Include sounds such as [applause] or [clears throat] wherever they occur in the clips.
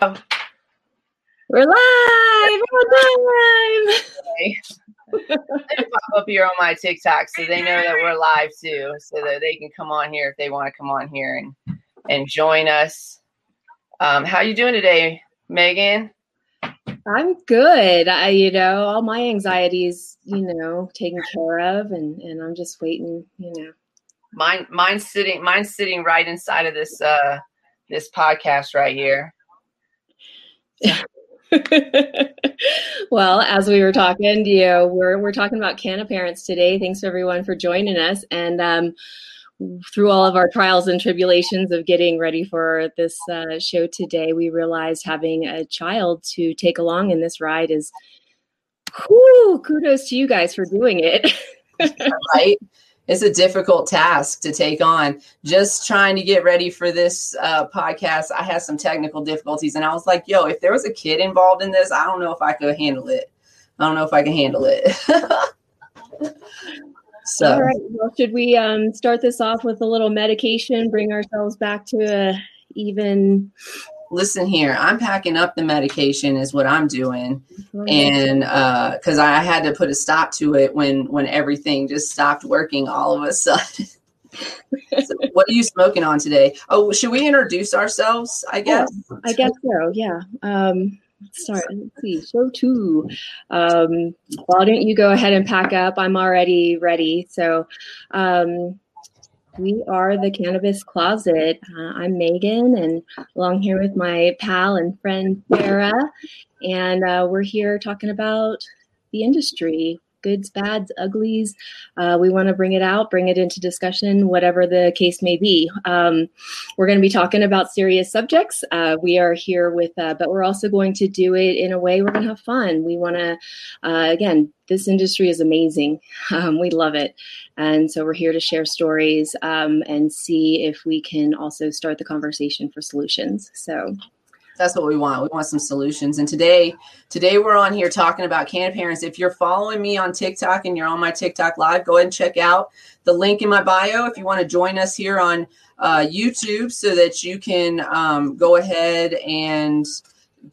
We're live on time. pop up here on my TikTok so they know that we're live too, so that they can come on here if they want to come on here and and join us. Um, how are you doing today, Maigan? I'm good. I, you know, all my anxieties, you know, taken care of, and and I'm just waiting. You know, mine mine's sitting mine's sitting right inside of this uh this podcast right here. [laughs] well, as we were talking, you we're we're talking about Canna Parents today. Thanks everyone for joining us. And um, through all of our trials and tribulations of getting ready for this uh, show today, we realized having a child to take along in this ride is, whoo, kudos to you guys for doing it. [laughs] right it's a difficult task to take on. Just trying to get ready for this uh, podcast, I had some technical difficulties, and I was like, "Yo, if there was a kid involved in this, I don't know if I could handle it. I don't know if I can handle it." [laughs] so, all right. Well, should we um, start this off with a little medication? Bring ourselves back to a even listen here i'm packing up the medication is what i'm doing. And uh because i had to put a stop to it when when everything just stopped working all of a sudden. [laughs] So what are you smoking on today? Oh should we introduce ourselves i guess? Oh, i guess so yeah. Um start let's see. Show two. Um why don't you go ahead and pack up? I'm already ready. So um we are the Cannabis Closet. Uh, I'm Maigan, and along here with my pal and friend Farrah, and uh, we're here talking about the industry, goods, bads, uglies. Uh, we want to bring it out, bring it into discussion, whatever the case may be. Um, we're going to be talking about serious subjects. Uh, we are here with, uh, but we're also going to do it in a way we're going to have fun. We want to, uh, again, this industry is amazing. [laughs] Um, we love it. And so we're here to share stories um, and see if we can also start the conversation for solutions. So that's what we want. We want some solutions. And today, today we're on here talking about Canna Parents. If you're following me on TikTok and you're on my TikTok live, go ahead and check out the link in my bio if you want to join us here on uh, YouTube so that you can um, go ahead and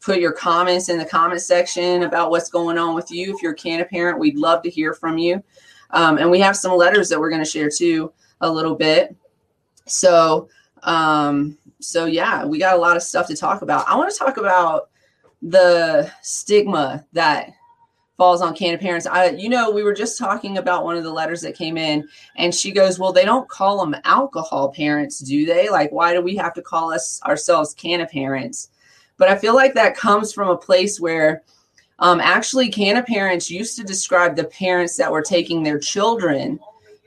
put your comments in the comment section about what's going on with you. If you're a Canna Parent, we'd love to hear from you. Um, and we have some letters that we're going to share too a little bit. So, um, so yeah, we got a lot of stuff to talk about. I want to talk about the stigma that falls on Canna Parents. I, you know, we were just talking about one of the letters that came in, and she goes, "Well, they don't call them alcohol parents, do they? Like, why do we have to call us ourselves Canna Parents?" But I feel like that comes from a place where, um, actually, Canna Parents used to describe the parents that were taking their children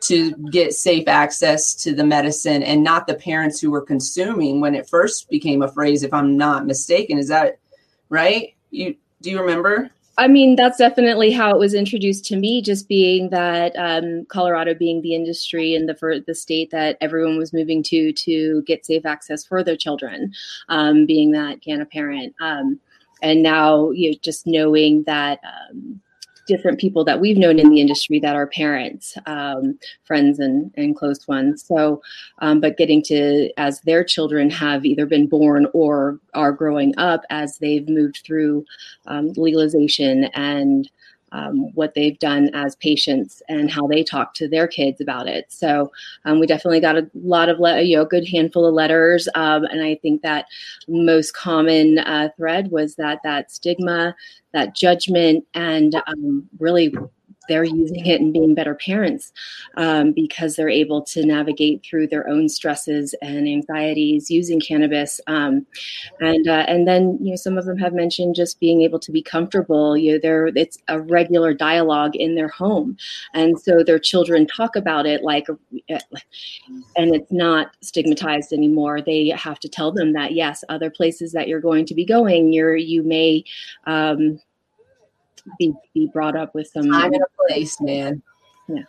to get safe access to the medicine and not the parents who were consuming when it first became a phrase if i'm not mistaken is that right you do you remember I mean, that's definitely how it was introduced to me. Just being that um, Colorado being the industry and the the state that everyone was moving to to get safe access for their children, um, being that Canna parent, um, and now you know, just knowing that um, different people that we've known in the industry that are parents, um, friends, and, and close ones. So, um, but getting to, as their children have either been born or are growing up as they've moved through um, legalization and um, what they've done as patients and how they talk to their kids about it. So um, we definitely got a lot of, le- you know, a good handful of letters. Um, and I think that most common uh, thread was that that stigma, that judgment, and um, really they're using it and being better parents um, because they're able to navigate through their own stresses and anxieties using cannabis. Um, and uh, and then you know some of them have mentioned just being able to be comfortable. You know, there it's a regular dialogue in their home, and so their children talk about it like, and it's not stigmatized anymore. They have to tell them that yes, other places that you're going to be going, you're you may. Um, be be brought up with some time and a place, man. Yeah.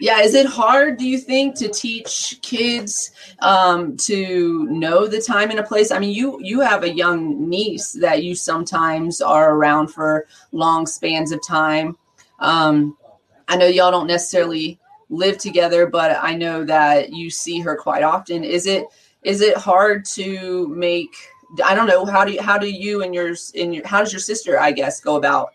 Yeah, is it hard, do you think, to teach kids um, to know the time and a place? I mean, you you have a young niece that you sometimes are around for long spans of time. Um, I know y'all don't necessarily live together, but I know that you see her quite often. Is it is it hard to make I don't know how do you, how do you and yours in your how does your sister I guess go about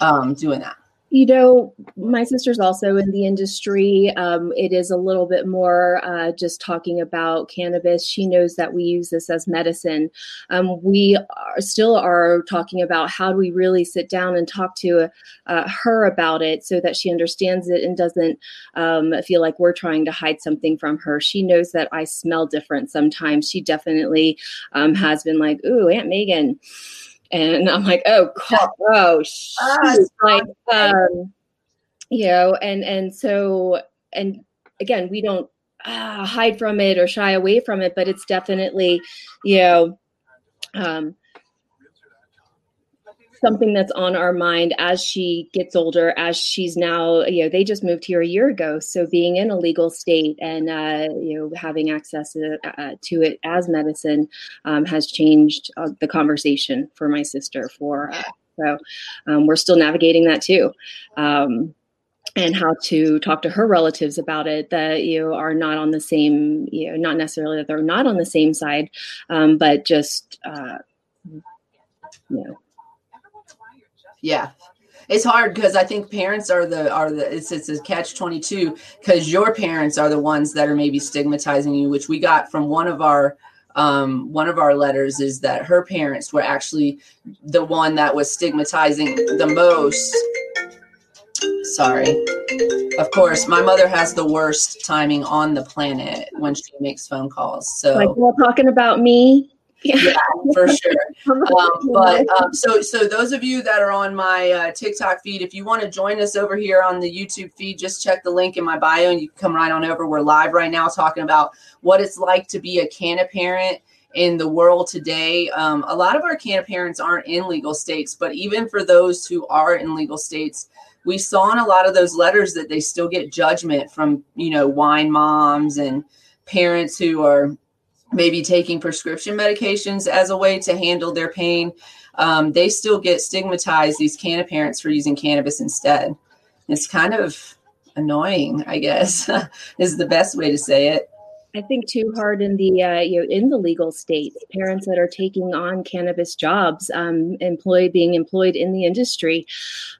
um, doing that? You know, my sister's also in the industry. Um, it is a little bit more uh, just talking about cannabis. She knows that we use this as medicine. Um, we are still are talking about how do we really sit down and talk to uh, her about it so that she understands it and doesn't um, feel like we're trying to hide something from her. She knows that I smell different sometimes. She definitely um, has been like, "Ooh, Aunt Maigan." And I'm like, oh, God, [laughs] oh, ah, like, um, you know, and and so and again, we don't uh, hide from it or shy away from it, but it's definitely, you know, um, something that's on our mind as she gets older as she's now you know they just moved here a year ago. So being in a legal state and uh, you know having access to, uh, to it as medicine um, has changed uh, the conversation for my sister for uh, so um, we're still navigating that too. Um, and how to talk to her relatives about it that you know, are not on the same you know not necessarily that they're not on the same side um, but just uh, you know yeah. It's hard because I think parents are the are the it's it's a catch 22 because your parents are the ones that are maybe stigmatizing you, which we got from one of our um, one of our letters is that her parents were actually the one that was stigmatizing the most. Sorry. Of course, my mother has the worst timing on the planet when she makes phone calls. So, like, well, talking about me, yeah, for [laughs] sure. Um, but um, so so those of you that are on my uh, TikTok feed, if you want to join us over here on the YouTube feed, just check the link in my bio and you can come right on over. We're live right now talking about what it's like to be a canna parent in the world today. Um, a lot of our canna parents aren't in legal states, but even for those who are in legal states, we saw in a lot of those letters that they still get judgment from you know wine moms and parents who are maybe taking prescription medications as a way to handle their pain, um, they still get stigmatized, these canna parents, for using cannabis instead. It's kind of annoying, I guess, [laughs] is the best way to say it. I think too hard in the uh, you know in the legal states, parents that are taking on cannabis jobs, um, employed being employed in the industry.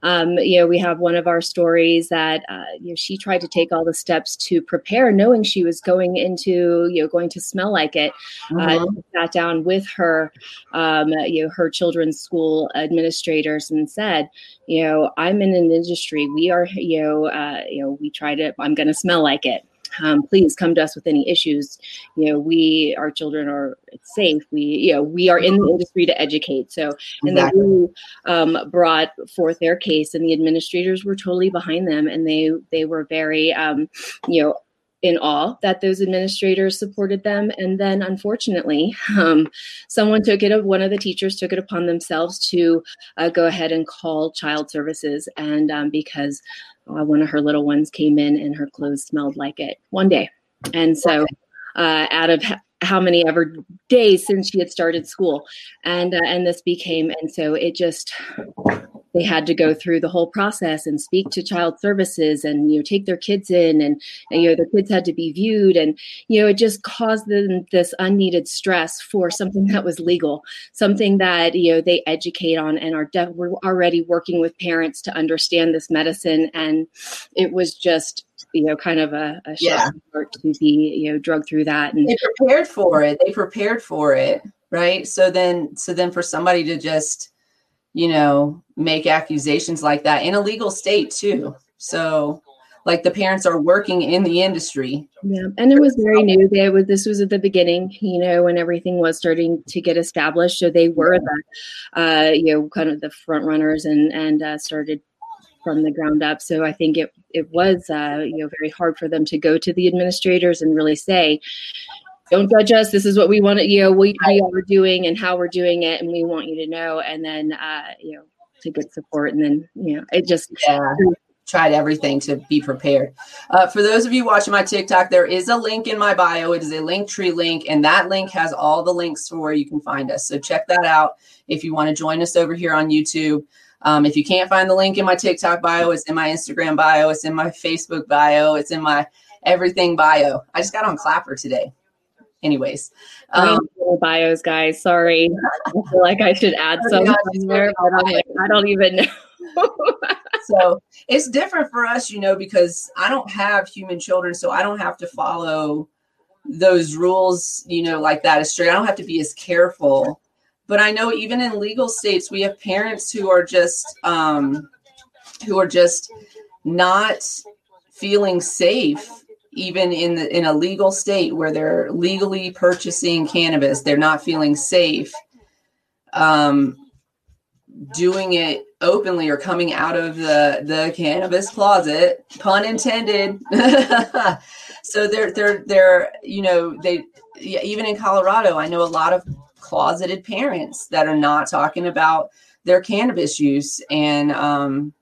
Um, you know, we have one of our stories that uh, you know she tried to take all the steps to prepare, knowing she was going into you know going to smell like it. Uh. Uh, sat down with her, um, you know, her children's school administrators and said, you know, I'm in an industry. We are, you know, uh, you know, we try to. I'm going to smell like it um, please come to us with any issues. You know, we, our children are safe. We, you know, we are in the industry to educate. So, and exactly. they really, um, brought forth their case, and the administrators were totally behind them, and they they were very, um, you know, in awe that those administrators supported them. And then, unfortunately, um, someone took it. One of the teachers took it upon themselves to uh, go ahead and call child services, and um, because uh, one of her little ones came in and her clothes smelled like it one day. And so, uh, out of how many ever days since she had started school, and uh, and this became, and so it just they had to go through the whole process and speak to child services and you know take their kids in and, and you know the kids had to be viewed. And you know it just caused them this unneeded stress for something that was legal something that you know they educate on and are de- we're already working with parents to understand this medicine. And it was just you know kind of a, a yeah. to be you know drug through that and they prepared for it. They prepared for it right? So then so then for somebody to just you know, make accusations like that in a legal state too. So like the parents are working in the industry. Yeah, and it was very new. They was this was at the beginning, you know, when everything was starting to get established. So they were the, uh, you know, kind of the front runners and and uh, started from the ground up. So I think it it was uh, you know very hard for them to go to the administrators and really say, don't judge us. This is what we want to, you know, we, we are doing and how we're doing it. And we want you to know. And then, uh, you know, to get support. And then, you know, it just, yeah. tried everything to be prepared. Uh, for those of you watching my TikTok, there is a link in my bio. It is a Linktree link, and that link has all the links for where you can find us. So check that out if you want to join us over here on YouTube. Um, if you can't find the link in my TikTok bio, it's in my Instagram bio, it's in my Facebook bio, it's in my everything bio. I just got on Clapper today anyways. Um, bios, guys. Sorry, I feel like I should add [laughs] some there, I don't even know. [laughs] so it's different for us, you know, because I don't have human children, so I don't have to follow those rules, you know, like that as straight. I don't have to be as careful. But I know even in legal states, we have parents who are just um, who are just not feeling safe even in the in a legal state where they're legally purchasing cannabis they're not feeling safe um, doing it openly or coming out of the the cannabis closet pun intended. [laughs] So they're they're they're you know they even in colorado i know a lot of closeted parents that are not talking about their cannabis use and um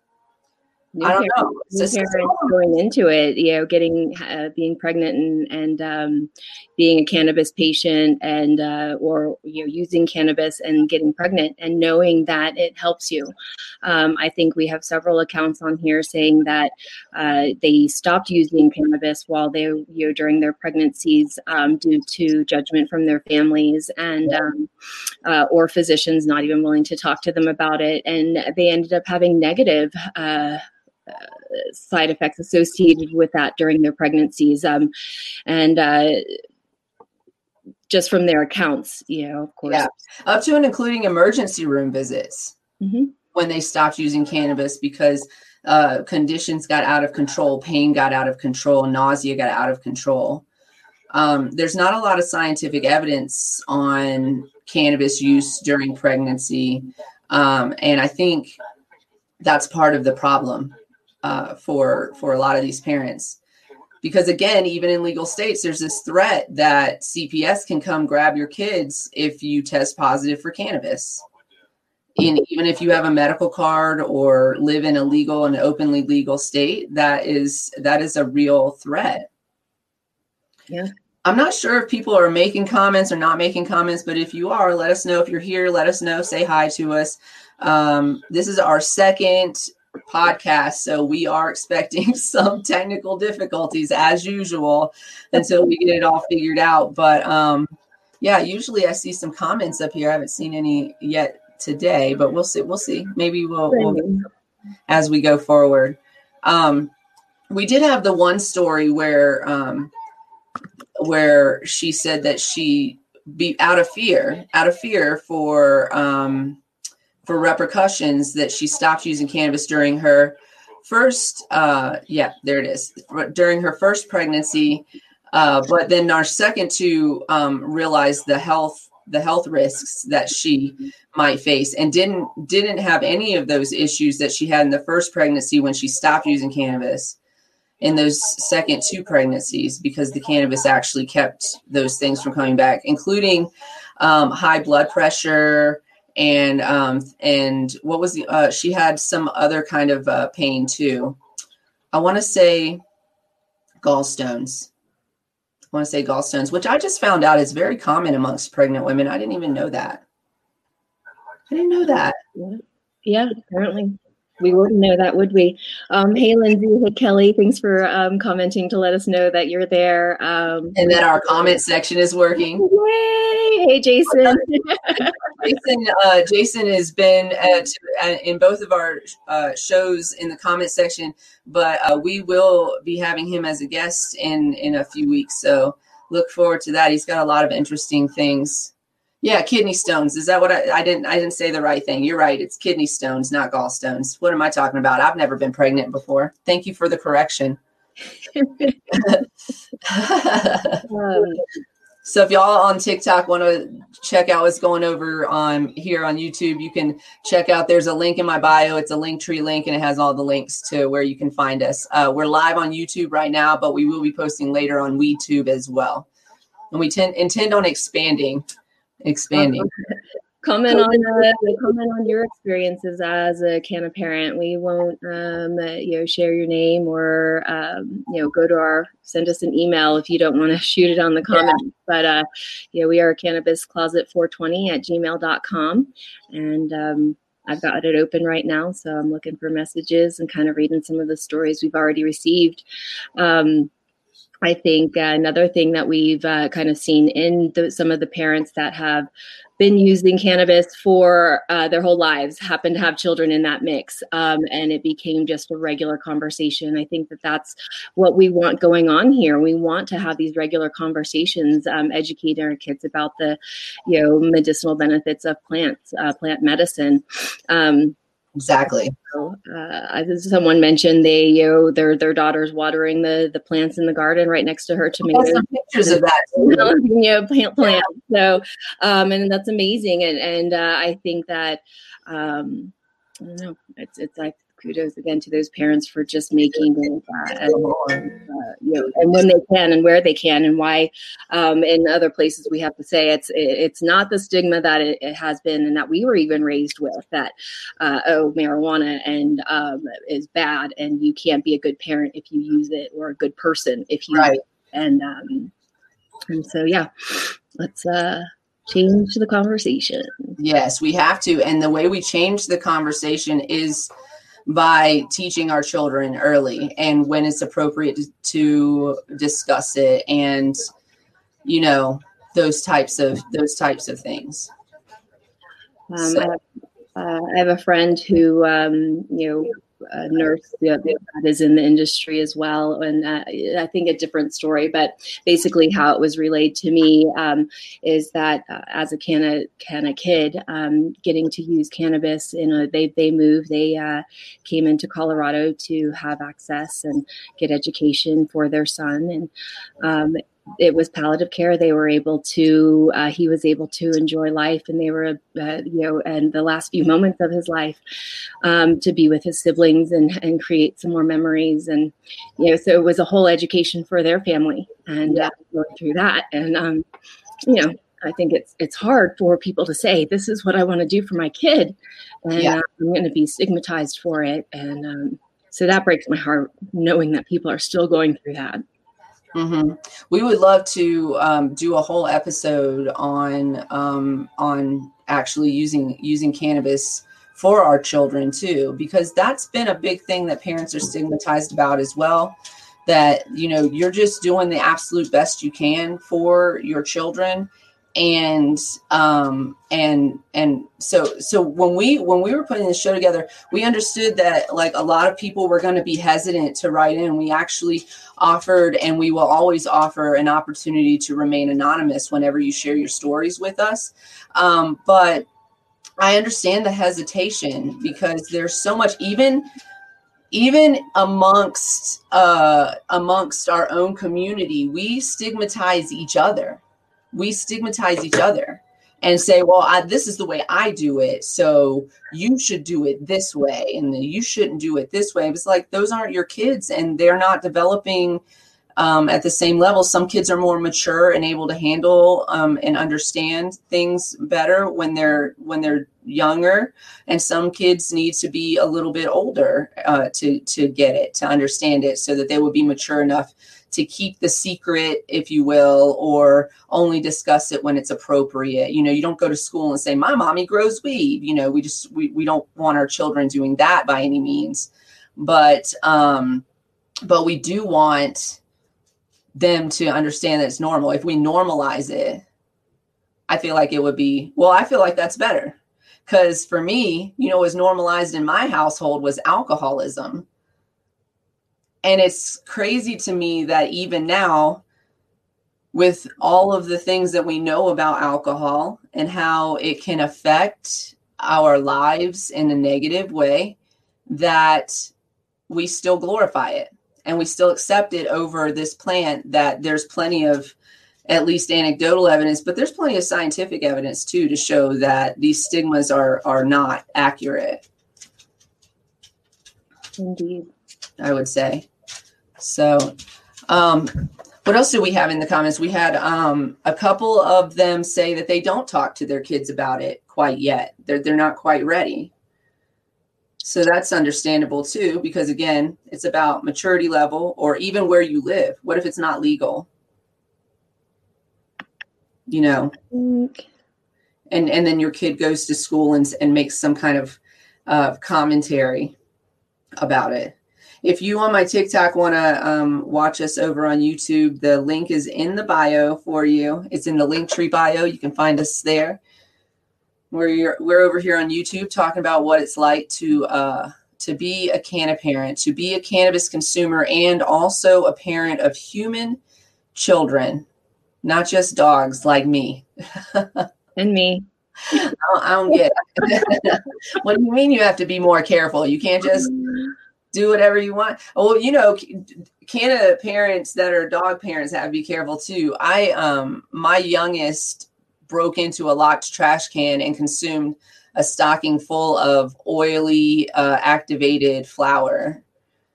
New I don't parents, know. parents going into it, you know, getting uh, being pregnant and and um, being a cannabis patient and uh, or you know using cannabis and getting pregnant and knowing that it helps you. Um, I think we have several accounts on here saying that uh, they stopped using cannabis while they you know during their pregnancies um, due to judgment from their families and um, uh, or physicians not even willing to talk to them about it, and they ended up having negative uh, side effects associated with that during their pregnancies. Um, and uh, just from their accounts, you know, of course. Yeah, up to and including emergency room visits mm-hmm. when they stopped using cannabis because uh, conditions got out of control, pain got out of control, nausea got out of control. Um, there's not a lot of scientific evidence on cannabis use during pregnancy. Um, and I think that's part of the problem uh, for for a lot of these parents. Because again even in legal states there's this threat that cps can come grab your kids if you test positive for cannabis. And even if you have a medical card or live in a legal and openly legal state that is that is a real threat. Yeah. I'm not sure if people are making comments or not making comments but if you are let us know. If you're here let us know. Say hi to us. Um, this is our second podcast. So we are expecting [laughs] some technical difficulties as usual until we get it all figured out. But um, yeah, usually I see some comments up here. I haven't seen any yet today, but we'll see. We'll see. Maybe we'll, we'll as we go forward. Um, we did have the one story where um, where she said that she be out of fear, out of fear for um, for repercussions that she stopped using cannabis during her first uh yeah there it is during her first pregnancy uh but then our second to um realize the health the health risks that she might face and didn't didn't have any of those issues that she had in the first pregnancy when she stopped using cannabis in those second two pregnancies because the cannabis actually kept those things from coming back including um, high blood pressure and um and what was the uh she had some other kind of uh pain too. I want to say gallstones. I want to say gallstones which i just found out is very common amongst pregnant women. I didn't even know that. I didn't know that. Yeah apparently we wouldn't know that, would we? Um, hey, Lindsay. Hey, Kelly. Thanks for um, commenting to let us know that you're there. Um, and that our comment section is working. Yay! Hey, Jason. [laughs] Jason, uh, Jason has been at, at, in both of our uh, shows in the comment section, but uh, we will be having him as a guest in in a few weeks. So look forward to that. He's got a lot of interesting things yeah, kidney stones. Is that what I, I didn't? I didn't say the right thing. You're right. It's kidney stones, not gallstones. What am I talking about? I've never been pregnant before. Thank you for the correction. um, [laughs] so if y'all on TikTok want to check out what's going over on here on YouTube, you can check out. There's a link in my bio. It's a Linktree link, and it has all the links to where you can find us. Uh, we're live on YouTube right now, but we will be posting later on WeTube as well. And we tend, intend on expanding expanding. comment on uh, comment on your experiences as a canna parent. We won't um, you know share your name or um, you know go to our send us an email if you don't want to [laughs] shoot it on the comments. Yeah. But uh, yeah, we are cannabis closet 420 at gmail.com and um, I've got it open right now, so I'm looking for messages and kind of reading some of the stories we've already received. Um, I think uh, another thing that we've uh, kind of seen in the, some of the parents that have been using cannabis for uh, their whole lives happen to have children in that mix. Um, and it became just a regular conversation. I think that that's what we want going on here. We want to have these regular conversations um, our kids about the you know medicinal benefits of plants uh, plant medicine. Um, Exactly. uh, someone mentioned they, you know, their their daughter's watering the the plants in the garden right next to her tomatoes. Some pictures of that. [laughs] you know, plant plant. So, um, and that's amazing. And and uh, I think that, um, I don't know, it's it's like kudos again to those parents for just making it, uh, and, uh, you know, and when they can and where they can and why. Um, in other places, we have to say it's it's not the stigma that it, it has been and that we were even raised with that uh, oh marijuana and um, is bad and you can't be a good parent if you use it or a good person if you right. and um, and so yeah, let's uh change the conversation. Yes, we have to. And the way we change the conversation is by teaching our children early and when it's appropriate to, discuss it and you know those types of those types of things um, so. I, have, uh, I, have, a friend who um, you know a nurse that is in the industry as well. And uh, I think a different story, but basically how it was relayed to me um, is that uh, as a Canna, Canna kid, um, getting to use cannabis, you know, they, they moved, they uh, came into Colorado to have access and get education for their son. And um, it was palliative care. They were able to, uh, he was able to enjoy life, and they were, uh, you know, and the last few moments of his life um, to be with his siblings and and create some more memories, and you know, so it was a whole education for their family and uh, going through that, and um, you know, I think it's it's hard for people to say this is what I want to do for my kid, and yeah. uh, I'm going to be stigmatized for it, and um, so that breaks my heart knowing that people are still going through that. Mm-hmm. We would love to um, do a whole episode on um, on actually using using cannabis for our children too, because that's been a big thing that parents are stigmatized about as well. That you know you're just doing the absolute best you can for your children, and um and and so so when we when we were putting the show together we understood that like a lot of people were going to be hesitant to write in. We actually offered and we will always offer an opportunity to remain anonymous whenever you share your stories with us. Um, but i understand the hesitation because there's so much even even amongst uh amongst our own community we stigmatize each other we stigmatize each other and say, well, I, this is the way I do it. So you should do it this way. And you shouldn't do it this way. It's like those aren't your kids and they're not developing um, at the same level. Some kids are more mature and able to handle um, and understand things better when they're when they're younger, and some kids need to be a little bit older uh, to to get it to understand it, so that they would be mature enough to keep the secret, if you will, or only discuss it when it's appropriate. You know, you don't go to school and say, My mommy grows weed. You know, we just we, we don't want our children doing that by any means. But um, but we do want them to understand that it's normal. If we normalize it, I feel like it would be well, I feel like that's better. Because for me, you know, was normalized in my household was alcoholism and it's crazy to me that even now, with all of the things that we know about alcohol and how it can affect our lives in a negative way, that we still glorify it and we still accept it over this plant that there's plenty of at least anecdotal evidence but there's plenty of scientific evidence too to show that these stigmas are are not accurate. Indeed. I would say so, um, what else do we have in the comments? We had um, a couple of them say that they don't talk to their kids about it quite yet. They're they're not quite ready. So that's understandable too, because again, it's about maturity level or even where you live. What if it's not legal? You know, and and then your kid goes to school and and makes some kind of uh, commentary about it if you on my TikTok want to um, watch us over on YouTube, the link is in the bio for you. It's in the link tree bio. You can find us there. We're we're over here on YouTube talking about what it's like to uh, to be a canna parent, to be a cannabis consumer, and also a parent of human children, not just dogs like me. [laughs] and me. I don't, I don't get it. [laughs] what do you mean you have to be more careful? You can't just do whatever you want. Well, you know, Canna parents that are dog parents have to be careful too. I um my youngest broke into a locked trash can and consumed a stocking full of oily uh, activated flour.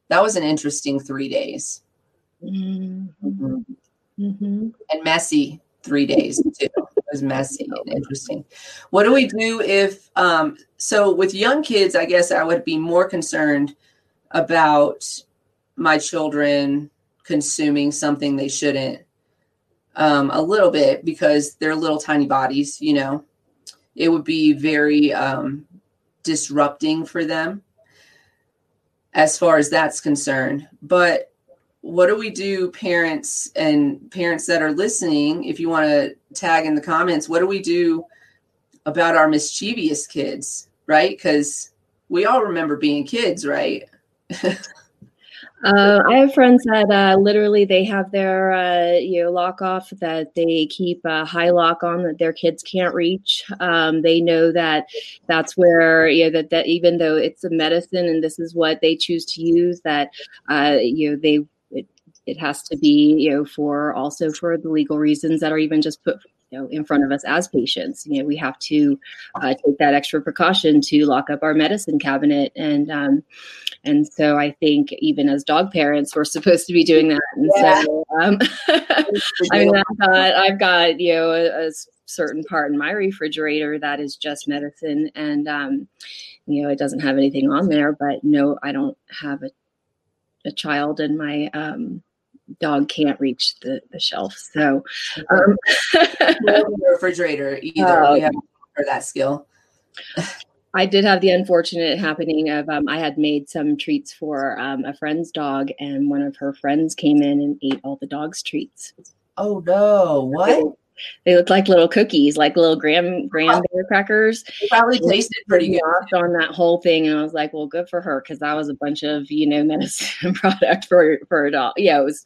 That was an interesting three days. Mm-hmm. Mm-hmm. And messy three days too. It was messy and interesting. What do we do if um so with young kids, I guess I would be more concerned about my children consuming something they shouldn't um, a little bit because they're little tiny bodies, you know, it would be very um, disrupting for them as far as that's concerned. But what do we do, parents and parents that are listening? If you want to tag in the comments, what do we do about our mischievous kids, right? Because we all remember being kids, right? Uh, I have friends that uh, literally they have their uh, you know lock off that they keep a high lock on that their kids can't reach. Um, they know that that's where you know that that even though it's a medicine and this is what they choose to use, that uh, you know they it, it has to be you know for also for the legal reasons that are even just put you know in front of us as patients you know we have to uh, take that extra precaution to lock up our medicine cabinet and um, and so i think even as dog parents we're supposed to be doing that and yeah. so um, [laughs] i mean i've got i've got you know a, a, certain part in my refrigerator that is just medicine and um, you know it doesn't have anything on there but no i don't have a, a child in my um, dog can't reach the, the shelf. So, um, [laughs] refrigerator either. Uh, we have that skill. [laughs] I did have the unfortunate happening of um, I had made some treats for um, a friend's dog, and one of her friends came in and ate all the dog's treats. Oh no! What? They looked like little cookies, like little graham graham bear crackers. They probably tasted pretty good on that whole thing, and I was like, "Well, good for her," because that was a bunch of you know [laughs] medicine product for for a dog. Yeah, it was.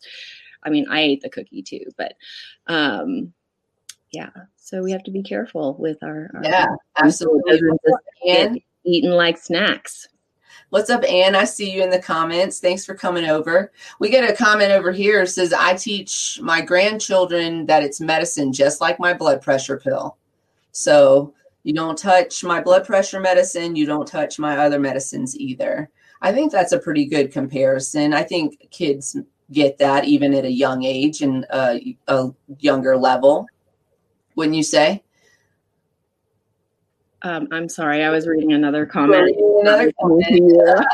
I mean, I ate the cookie too, but um, yeah. So we have to be careful with our, our yeah, absolutely. And eating like snacks. What's up, Anne? I see you in the comments. Thanks for coming over. We get a comment over here. It says, I teach my grandchildren that it's medicine, just like my blood pressure pill. So you don't touch my blood pressure medicine. You don't touch my other medicines either. I think that's a pretty good comparison. I think kids get that even at a young age and uh, a, a younger level. Wouldn't you say? Um, I'm sorry, I was reading another comment. Another [laughs] comment. [laughs]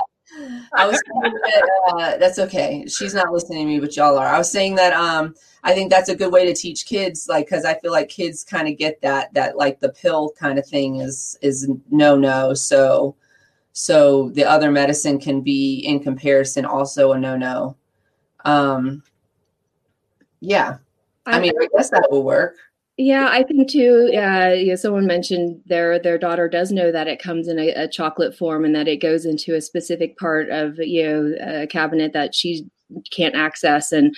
I was that, uh, that's okay. She's not listening to me, but y'all are. I was saying that um, I think that's a good way to teach kids, like because I feel like kids kind of get that that like the pill kind of thing is is no no. So so the other medicine can be in comparison also a no no. Um, yeah, I mean I guess that will work. Yeah, I think too. Know, someone mentioned their their daughter does know that it comes in a, a, chocolate form and that it goes into a specific part of you know a cabinet that she can't access and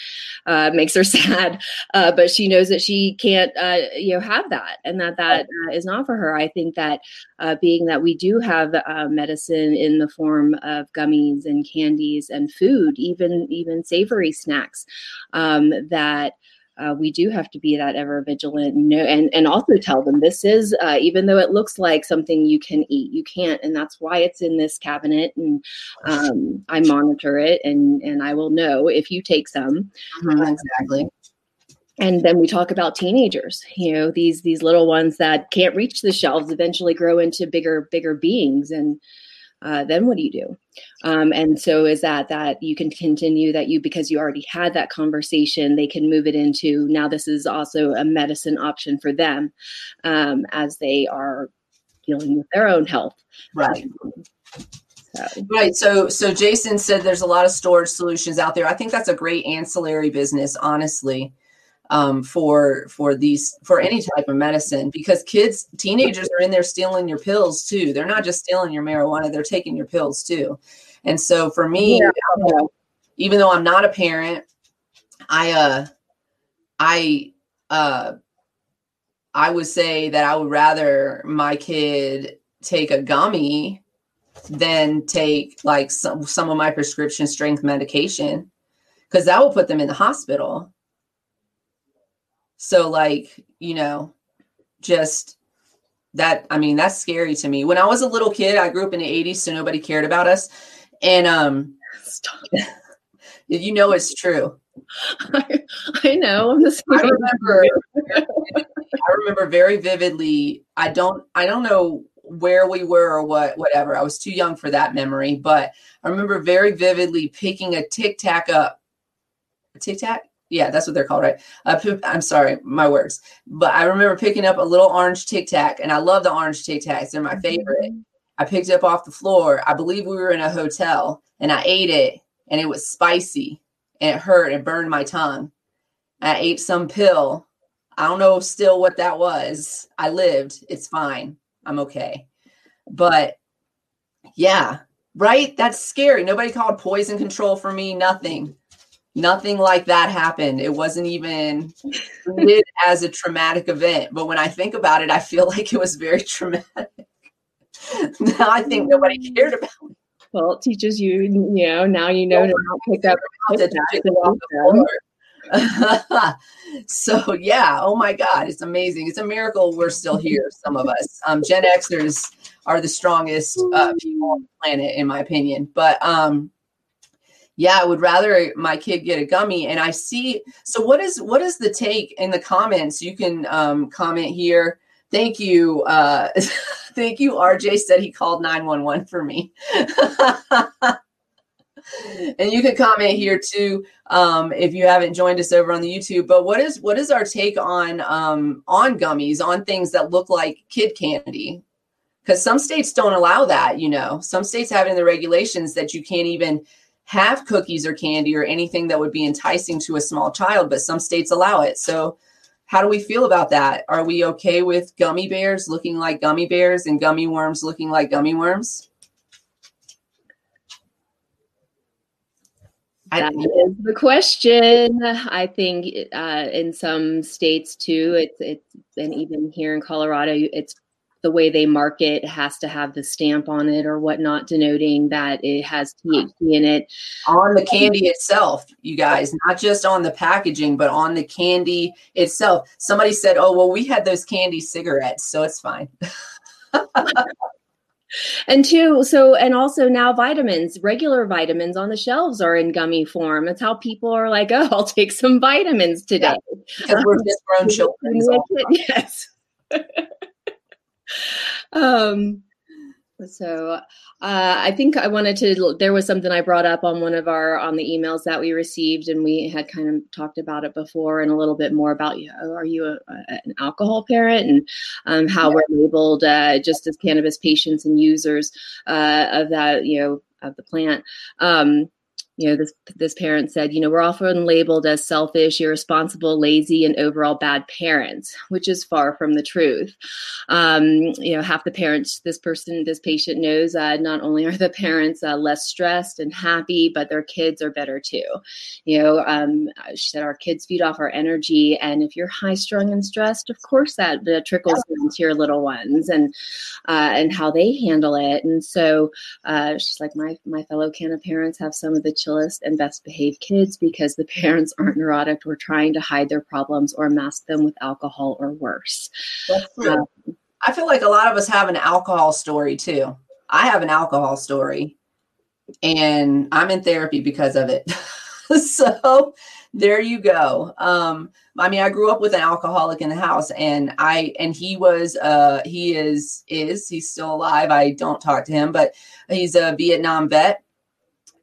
uh, makes her [laughs] sad. Uh, but she knows that she can't uh, you know have that and that that uh, is not for her. I think that uh, being that we do have medicine in the form of gummies and candies and food, even even savory snacks, um, that uh, we do have to be that ever vigilant and, know, and, and also tell them this is uh, even though it looks like something you can eat you can't and that's why it's in this cabinet and um, i monitor it and and i will know if you take some. Mm-hmm, exactly. and then we talk about teenagers you know these these little ones that can't reach the shelves eventually grow into bigger bigger beings and uh, then what do you do? Um, and so is that that you can continue that you because you already had that conversation, they can move it into now this is also a medicine option for them um, as they are dealing with their own health. Right. So. Right. So so Jason said there's a lot of storage solutions out there. I think that's a great ancillary business, honestly, um, for for these for any type of medicine because kids, teenagers are in there stealing your pills too. They're not just stealing your marijuana; they're taking your pills too. And so for me, yeah. even though I'm not a parent, I uh I uh I would say that I would rather my kid take a gummy than take like some some of my prescription strength medication because that will put them in the hospital. So like, you know, just that I mean, that's scary to me. When I was a little kid, I grew up in the 80s, so nobody cared about us. And um [laughs] you know it's true. [laughs] I, I know. I'm I remember [laughs] I remember very vividly. I don't I don't know where we were or what whatever. I was too young for that memory, but I remember very vividly picking a tic tac up. A tic tac? Yeah, that's what they're called, right? Uh, I'm sorry, my words. But I remember picking up a little orange tic tac, and I love the orange tic tacs. They're my favorite. Mm-hmm. I picked it up off the floor. I believe we were in a hotel, and I ate it, and it was spicy, and it hurt and burned my tongue. I ate some pill. I don't know still what that was. I lived. It's fine. I'm okay. But yeah, right? That's scary. Nobody called poison control for me. Nothing. Nothing like that happened. It wasn't even treated as a traumatic event. But when I think about it, I feel [laughs] like it was very traumatic. now I think nobody cared about it. Well, it teaches you, you know, now you know to not pick up. [laughs] so yeah, oh my God, it's amazing. It's a miracle we're still here. Some of us, um, Gen Xers are the strongest uh, people on the planet, in my opinion. But um, yeah, I would rather my kid get a gummy. And I see. So what is what is the take in the comments? You can um, comment here. Thank you. Uh, [laughs] thank you. RJ said he called 911 for me. [laughs] and you can comment here too um, if you haven't joined us over on the YouTube. But what is what is our take on um, on gummies on things that look like kid candy? Because some states don't allow that. You know, some states have in the regulations that you can't even have cookies or candy or anything that would be enticing to a small child, but some states allow it. So. How do we feel about that? Are we okay with gummy bears looking like gummy bears and gummy worms looking like gummy worms? That is the question. I think uh, in some states too, it's it's and even here in Colorado, it's the way they market has to have the stamp on it or whatnot, denoting that it has THC in it. On the candy itself, you guys, not just on the packaging, but on the candy itself. Somebody said, "Oh, well, we had those candy cigarettes, so it's fine." [laughs] and two so and also now vitamins regular vitamins on the shelves are in gummy form it's how people are like oh i'll take some vitamins today yeah, because we're just grown [laughs] children yes [laughs] [laughs] um so uh, I think I wanted to. There was something I brought up on one of our on the emails that we received, and we had kind of talked about it before, and a little bit more about you. Know, are you a, a, an alcohol parent, and um, how yeah. we're labeled uh, just as cannabis patients and users uh, of that, you know, of the plant. Um, you know this this parent said you know we're often labeled as selfish irresponsible lazy and overall bad parents which is far from the truth. Um, you know half the parents this person this patient knows uh, not only are the parents uh, less stressed and happy but their kids are better too. You know um, she said our kids feed off our energy and if you're high strung and stressed of course that uh, trickles yeah. into your little ones and uh, and how they handle it. And so uh, she's like my my fellow canna parents have some of the children gentlest and best behaved kids because the [laughs] parents aren't neurotic or trying to hide their problems or mask them with alcohol or worse. Um, I feel like a lot of us have an alcohol story too. I have an alcohol story and I'm in therapy because of it. [laughs] so there you go. Um, I mean, I grew up with an alcoholic in the house and I, and he was, uh, he is, is, he's still alive. I don't talk to him, but he's a Vietnam vet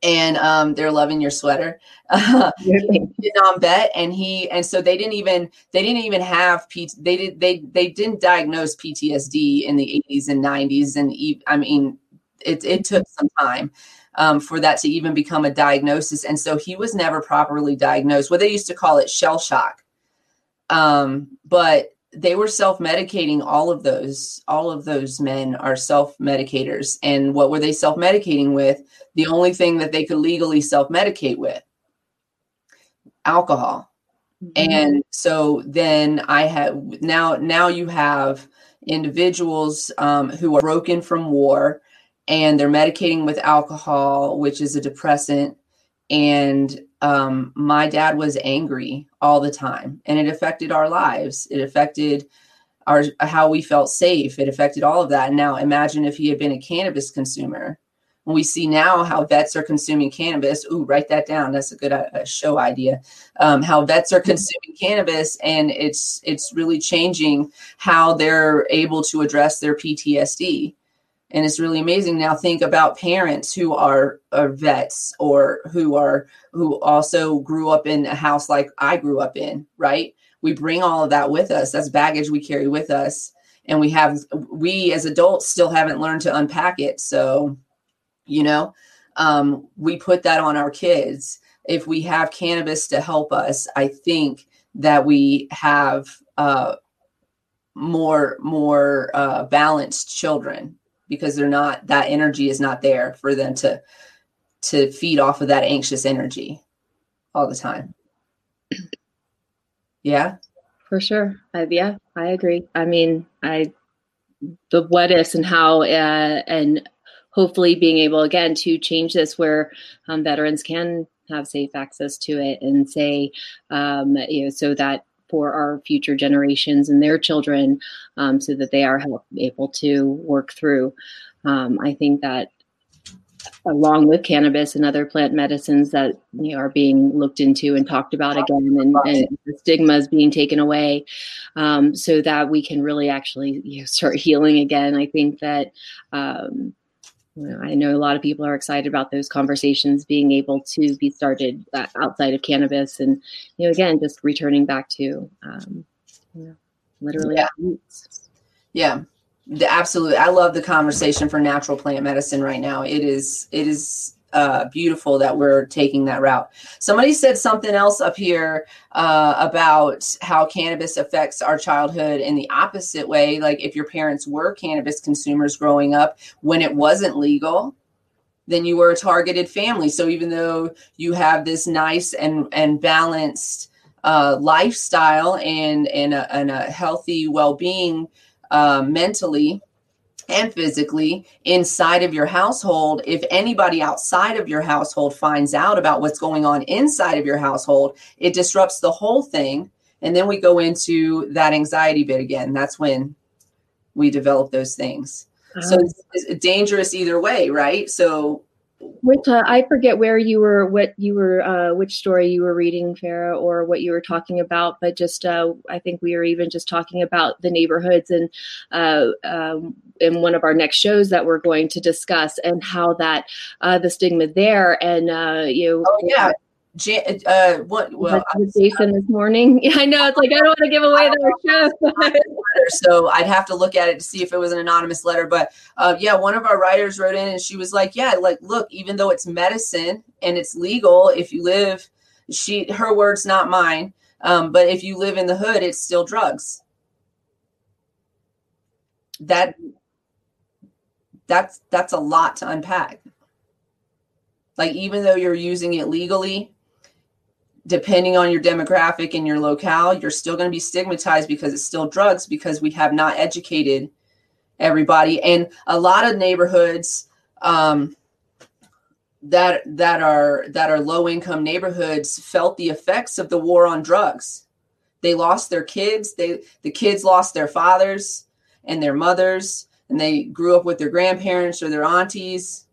and um, they're loving your sweater. [laughs] Vietnam vet, and he and so they didn't even they didn't even have P. They did they they didn't diagnose PTSD in the 80s and 90s, and I mean it, it took some time um, for that to even become a diagnosis. And so he was never properly diagnosed. What they used to call it shell shock. Um, but they were self-medicating all of those all of those men are self-medicators and what were they self-medicating with the only thing that they could legally self-medicate with alcohol mm-hmm. and so then i have now now you have individuals um, who are broken from war and they're medicating with alcohol, which is a depressant. And um, my dad was angry all the time, and it affected our lives. It affected our how we felt safe. It affected all of that. And now imagine if he had been a cannabis consumer. we see now how vets are consuming cannabis. Ooh, write that down. That's a good uh, show idea. Um, how vets are consuming cannabis, and it's it's really changing how they're able to address their PTSD and it's really amazing. Now think about parents who are, are vets or who are who also grew up in a house like i grew up in right? We bring all of that with us. That's baggage we carry with us. And we have we as adults still haven't learned to unpack it. So you know um, we put that on our kids. If we have cannabis to help us i think that we have uh, more more uh, balanced children because they're not that energy is not there for them to to feed off of that anxious energy all the time. Yeah? For sure. I, yeah i agree. I mean i the what ifs and how uh, and hopefully being able again to change this where um, veterans can have safe access to it and say um, you know so that for our future generations and their children um, so that they are help, able to work through. Um, I think that along with cannabis and other plant medicines that you know, are being looked into and talked about again and, and the stigma is being taken away um, so that we can really actually you know, start healing again i think that um, I know a lot of people are excited about those conversations being able to be started uh, outside of cannabis, and you know, again, just returning back to, um, you know, literally yeah. roots. Yeah, absolutely. I love the conversation for natural plant medicine right now. It is, it is uh, beautiful that we're taking that route. Somebody said something else up here uh, about how cannabis affects our childhood in the opposite way. Like if your parents were cannabis consumers growing up when it wasn't legal, then you were a targeted family. So even though you have this nice and and balanced uh, lifestyle and and a, and a healthy well being uh, mentally and physically inside of your household. If anybody outside of your household finds out about what's going on inside of your household, it disrupts the whole thing. And then we go into that anxiety bit again. That's when we develop those things. So uh-huh. it's, it's dangerous either way, right? So which uh, I forget where you were, what you were, uh, which story you were reading, Farrah, or what you were talking about. But just, uh, I think we were even just talking about the neighborhoods and uh, um, in one of our next shows that we're going to discuss and how that uh, the stigma there and you. Oh yeah, Jan- uh, what? Well, Jason this morning. Yeah, [laughs] I know. It's like I don't want [laughs] to give away the show. so I'd have to look at it to see if it was an anonymous letter. But uh, yeah, one of our writers wrote in and she was like, "Yeah, like look, even though it's medicine and it's legal, if you live, she her words, not mine. Um, but if you live in the hood, it's still drugs. That that's that's a lot to unpack. Like even though you're using it legally, depending on your demographic and your locale, you're still going to be stigmatized because it's still drugs because we have not educated everybody. And a lot of neighborhoods um, that that are that are low income neighborhoods felt the effects of the war on drugs. They lost their kids. They the kids lost their fathers and their mothers, and they grew up with their grandparents or their aunties,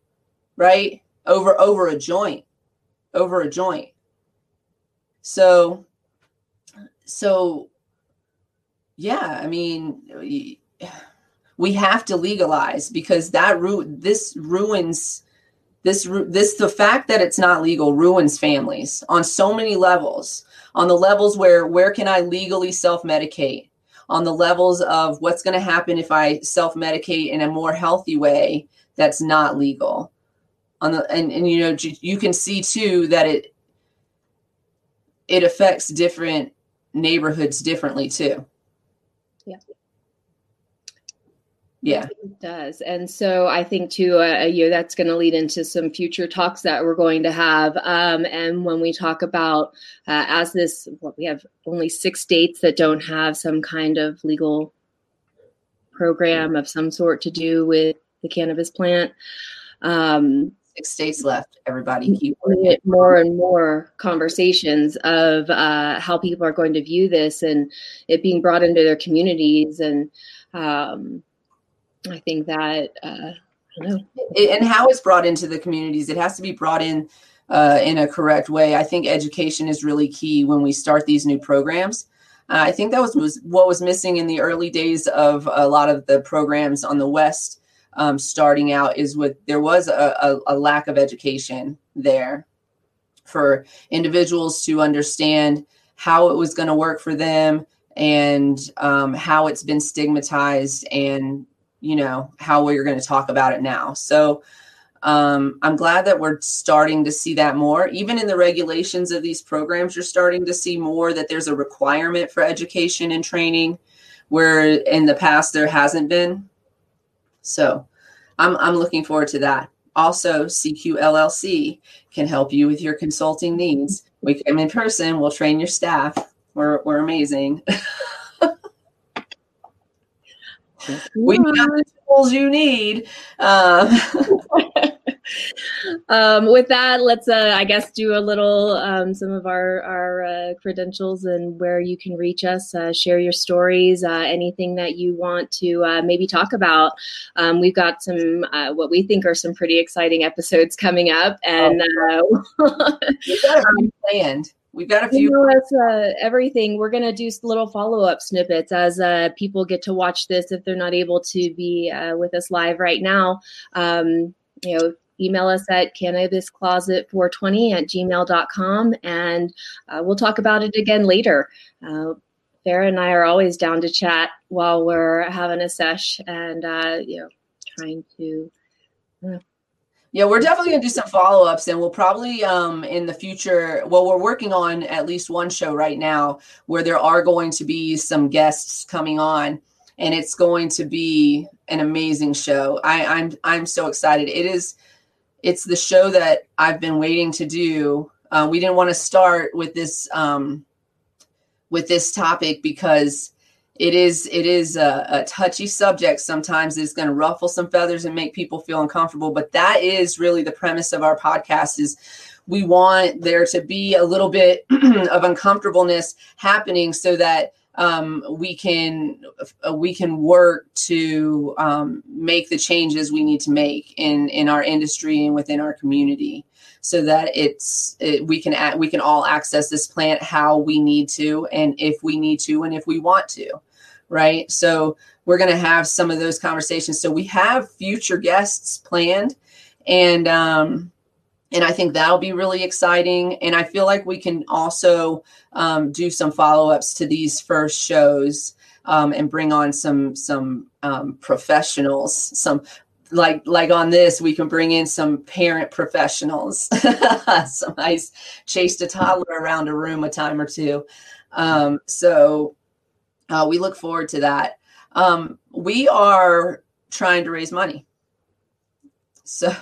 right? Over over a joint, over a joint so, so yeah, I mean, we have to legalize because that ru- this ruins this this the fact that it's not legal ruins families on so many levels on the levels where where can i legally self medicate on the levels of what's going to happen if I self medicate in a more healthy way that's not legal. On the and, and you know you can see too that it it affects different neighborhoods differently too. Yeah. Yeah, it does. And so I think too, uh, you know, that's going to lead into some future talks that we're going to have. Um, and when we talk about uh, as this, what we have only six states that don't have some kind of legal program of some sort to do with the cannabis plant. Um, six states left. Everybody keep more and more conversations of uh, how people are going to view this and it being brought into their communities. And um, I think that uh, I know. And how it's brought into the communities, it has to be brought in uh, in a correct way. I think education is really key when we start these new programs. Uh, I think that was, was what was missing in the early days of a lot of the programs on the West um, starting out is with there was a, a, a lack of education there for individuals to understand how it was going to work for them and um, how it's been stigmatized and you know how we're going to talk about it now. So um, i'm glad that we're starting to see that more. Even in the regulations of these programs you're starting to see more that there's a requirement for education and training where in the past there hasn't been so I'm, I'm looking forward to that. Also, CQLLC can help you with your consulting needs. We come in person, we'll train your staff. We're, we're amazing. [laughs] we got the tools you need. Um, [laughs] um, with that, let's, uh, I guess, do a little um, some of our our uh, credentials and where you can reach us. Uh, share your stories, uh, anything that you want to uh, maybe talk about. Um, we've got some uh, what we think are some pretty exciting episodes coming up, and oh, [laughs] we've got a planned. We've got a few. You know, that's uh, everything. We're going to do little follow up snippets as uh, people get to watch this if they're not able to be uh, with us live right now. Um, you know, email us at cannabiscloset420 at gmail.com and uh, we'll talk about it again later. Uh, Farrah and I are always down to chat while we're having a sesh and, uh, you know, trying to. Yeah, we're definitely going to do some follow ups, and we'll probably um, in the future. Well, we're working on at least one show right now where there are going to be some guests coming on, and it's going to be an amazing show. I, I'm I'm so excited. It is it's the show that I've been waiting to do. Uh, we didn't want to start with this um, with this topic because it is it is a, a touchy subject. Sometimes it's going to ruffle some feathers and make people feel uncomfortable. But that is really the premise of our podcast. Is we want there to be a little bit [clears throat] of uncomfortableness happening so that um, we can uh, we can work to um, make the changes we need to make in in our industry and within our community so that it's it, we can we can all access this plant how we need to and if we need to and if we want to right? So we're going to have some of those conversations. So we have future guests planned and um and I think that'll be really exciting. And I feel like we can also um, do some follow ups to these first shows um, and bring on some some um, professionals. Some like like on this, we can bring in some parent professionals. [laughs] some nice chased a toddler around a room a time or two. Um, so uh, we look forward to that. Um, we are trying to raise money. So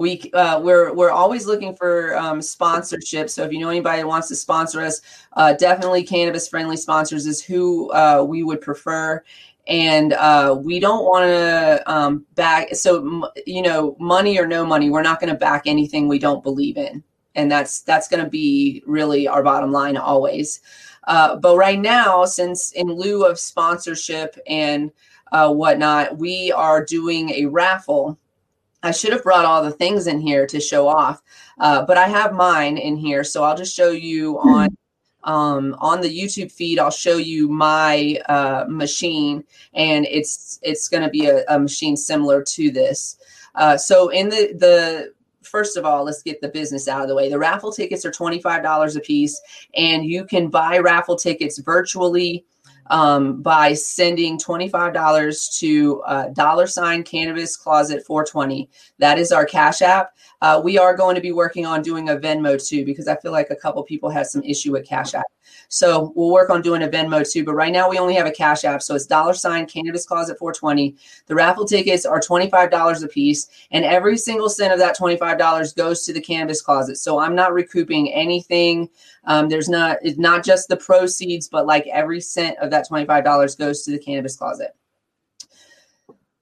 we uh, we're we're always looking for um, sponsorship. So if you know anybody that wants to sponsor us, uh, definitely cannabis friendly sponsors is who uh, we would prefer. And uh, we don't want to um, back. So you know, money or no money, we're not going to back anything we don't believe in, and that's that's going to be really our bottom line always. Uh, but right now, since in lieu of sponsorship and uh, whatnot, we are doing a raffle I should have brought all the things in here to show off, uh, but I have mine in here, so I'll just show you hmm. on um, on the YouTube feed. I'll show you my uh, machine, and it's it's going to be a, a, machine similar to this. Uh, so in the the first of all, let's get the business out of the way. The raffle tickets are twenty five dollars a piece, and you can buy raffle tickets virtually um, by sending $25 to uh, dollar sign cannabis closet 420. That is our Cash App. Uh, we are going to be working on doing a Venmo too, because I feel like a couple people had some issue with Cash App. So we'll work on doing a Venmo too. But right now we only have a Cash App. So it's dollar sign Cannabis Closet 420. The raffle tickets are $25 a piece. And every single cent of that $25 goes to the Cannabis Closet. So I'm not recouping anything. Um, there's not, it's not just the proceeds, but like every cent of that $25 goes to the Cannabis Closet.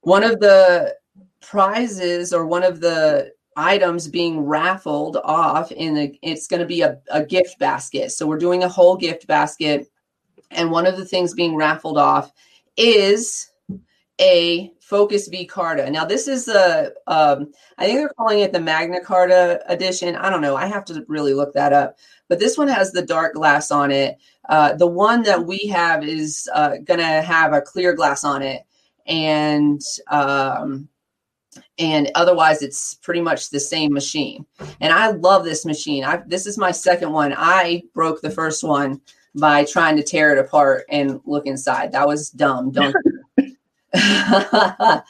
One of the prizes or one of the items being raffled off in the it's going to be a, a gift basket. So we're doing a whole gift basket and one of the things being raffled off is a focus v carta. Now this is a um, i think they're calling it the magna carta edition. I don't know. I have to really look that up. But this one has the dark glass on it. Uh, the one that we have is uh, going to have a clear glass on it. And um, and otherwise it's pretty much the same machine. And i love this machine. I this is my second one. I broke the first one by trying to tear it apart and look inside. That was dumb. Don't [laughs] [laughs]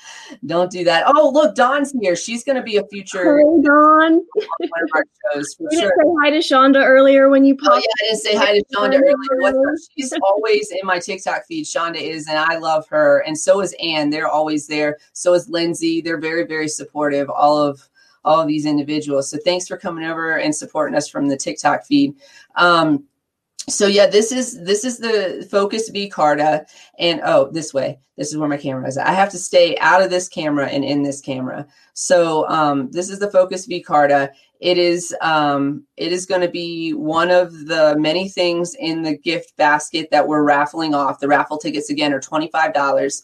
Don't do that. Oh, look, Dawn's here. She's going to be a future. Hey, Dawn. One of our shows for [laughs] you sure. didn't say hi to Shonda earlier when you Oh, popped. yeah, I didn't say hi to Shonda earlier. She's always in my TikTok feed. Shonda is, and I love her. And so is Ann. They're always there. So is Lindsay. They're very, very supportive. All of all of these individuals. So thanks for coming over and supporting us from the TikTok feed. Um, so yeah, this is this is the Focus V Carta, and oh, this way. This is where my camera is. I have to stay out of this camera and in this camera. So um, this is the Focus V Carta. It is um, it is going to be one of the many things in the gift basket that we're raffling off. The raffle tickets again are twenty five dollars.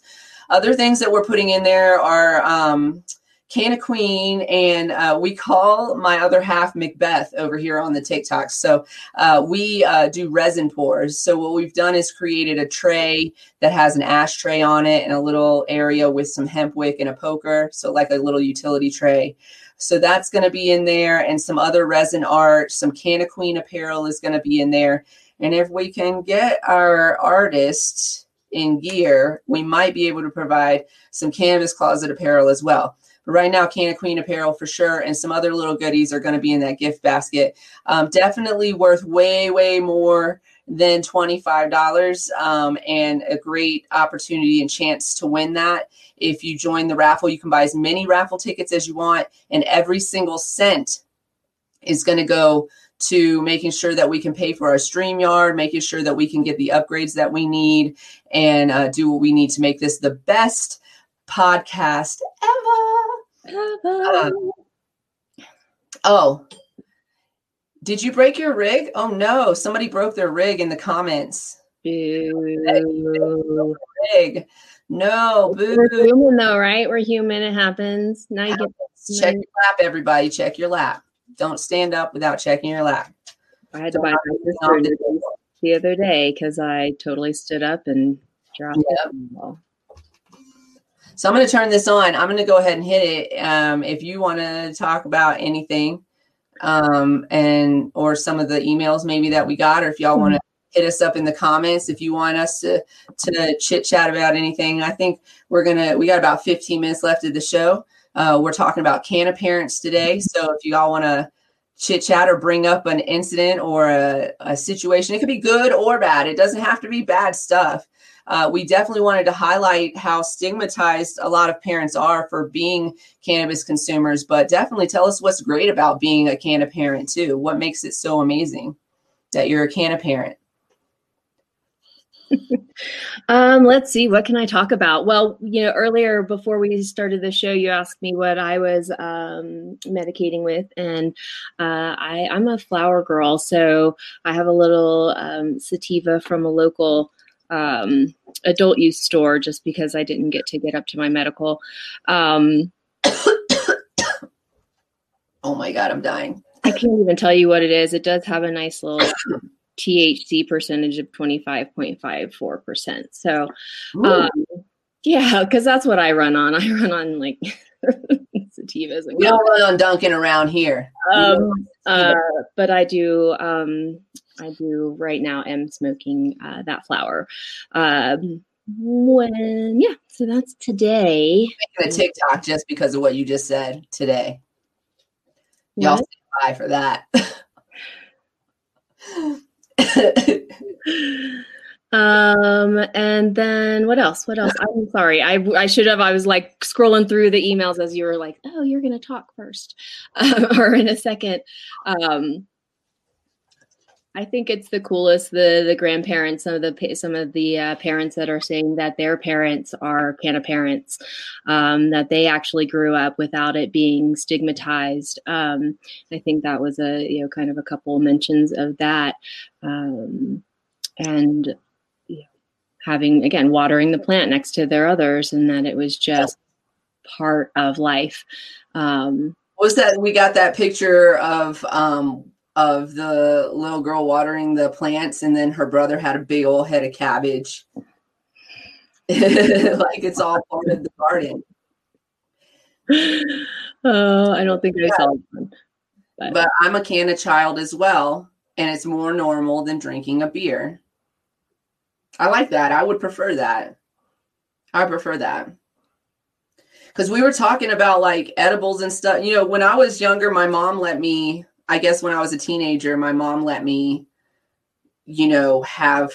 Other things that we're putting in there are um, Canna Queen, and uh, we call my other half Macbeth over here on the TikTok. So uh, we uh, do resin pours. So what we've done is created a tray that has an ashtray on it and a little area with some hemp wick and a poker. So like a little utility tray. So that's going to be in there, and some other resin art. Some Canna Queen apparel is going to be in there. And if we can get our artists in gear, we might be able to provide some canvas closet apparel as well. But right now, Canna Queen apparel for sure, and some other little goodies are going to be in that gift basket. Um, definitely worth way, way more than $25 um, and a great opportunity and chance to win that. If you join the raffle, you can buy as many raffle tickets as you want, and every single cent is going to go to making sure that we can pay for our StreamYard, making sure that we can get the upgrades that we need, and uh, do what we need to make this the best podcast ever. Uh, [laughs] oh, did you break your rig? Oh no, somebody broke their rig in the comments. Boo. Rig. No, We're human though, right? We're human. It happens. Now you get Check your lap, everybody. Check your lap. Don't stand up without checking your lap. I had to buy my sister the other day because I totally stood up and dropped Yep. it. So I'm going to turn this on. I'm going to go ahead and hit it. Um, if you want to talk about anything, um, and or some of the emails maybe that we got, or if y'all want to hit us up in the comments, if you want us to to chit chat about anything, I think we're gonna. We got about 15 minutes left of the show. Uh, we're talking about canna parents today. So if you all want to chit chat or bring up an incident or a, a situation, it could be good or bad. It doesn't have to be bad stuff uh, we definitely wanted to highlight how stigmatized a lot of parents are for being cannabis consumers, but definitely tell us what's great about being a canna parent too. What makes it so amazing that you're a canna parent? [laughs] Um, let's see, what can I talk about? Well, you know, earlier before we started the show, you asked me what I was um, medicating with, and uh, I, I'm a flower girl, so I have a little um, sativa from a local um, adult use store just because I didn't get to get up to my medical. Um, [coughs] Oh my God, I'm dying. I can't even tell you what it is. It does have a nice little THC percentage of 25.54%. So, um, yeah, because that's what I run on. [laughs] I run on like [laughs] sativas and we don't run on Dunkin around here. um, uh, but I do um, I do right now am smoking uh, that flower. Um, when yeah, so that's today. Making a TikTok just because of what you just said today. Y'all say bye for that. um and then what else what else i'm sorry i i should have i was like scrolling through the emails as you were like oh you're gonna talk first uh, [laughs] or in a second um I think it's the coolest. The the grandparents, some of the some of the uh, parents that are saying that their parents are canna parents, um, that they actually grew up without it being stigmatized. Um, I think that was a you know kind of a couple mentions of that, um, and you know, having again watering the plant next to their others, and that it was just part of life. Um, was that we got that picture of um of the little girl watering the plants, and then her brother had a big old head of cabbage. [laughs] like it's all part of the garden. [laughs] Oh, I don't think I saw one. But. but I'm a canna child as well, and it's more normal than drinking a beer. I like that. I would prefer that. I prefer that. Because we were talking about like edibles and stuff. You know, when I was younger, my mom let me I guess when I was a teenager, my mom let me, you know, have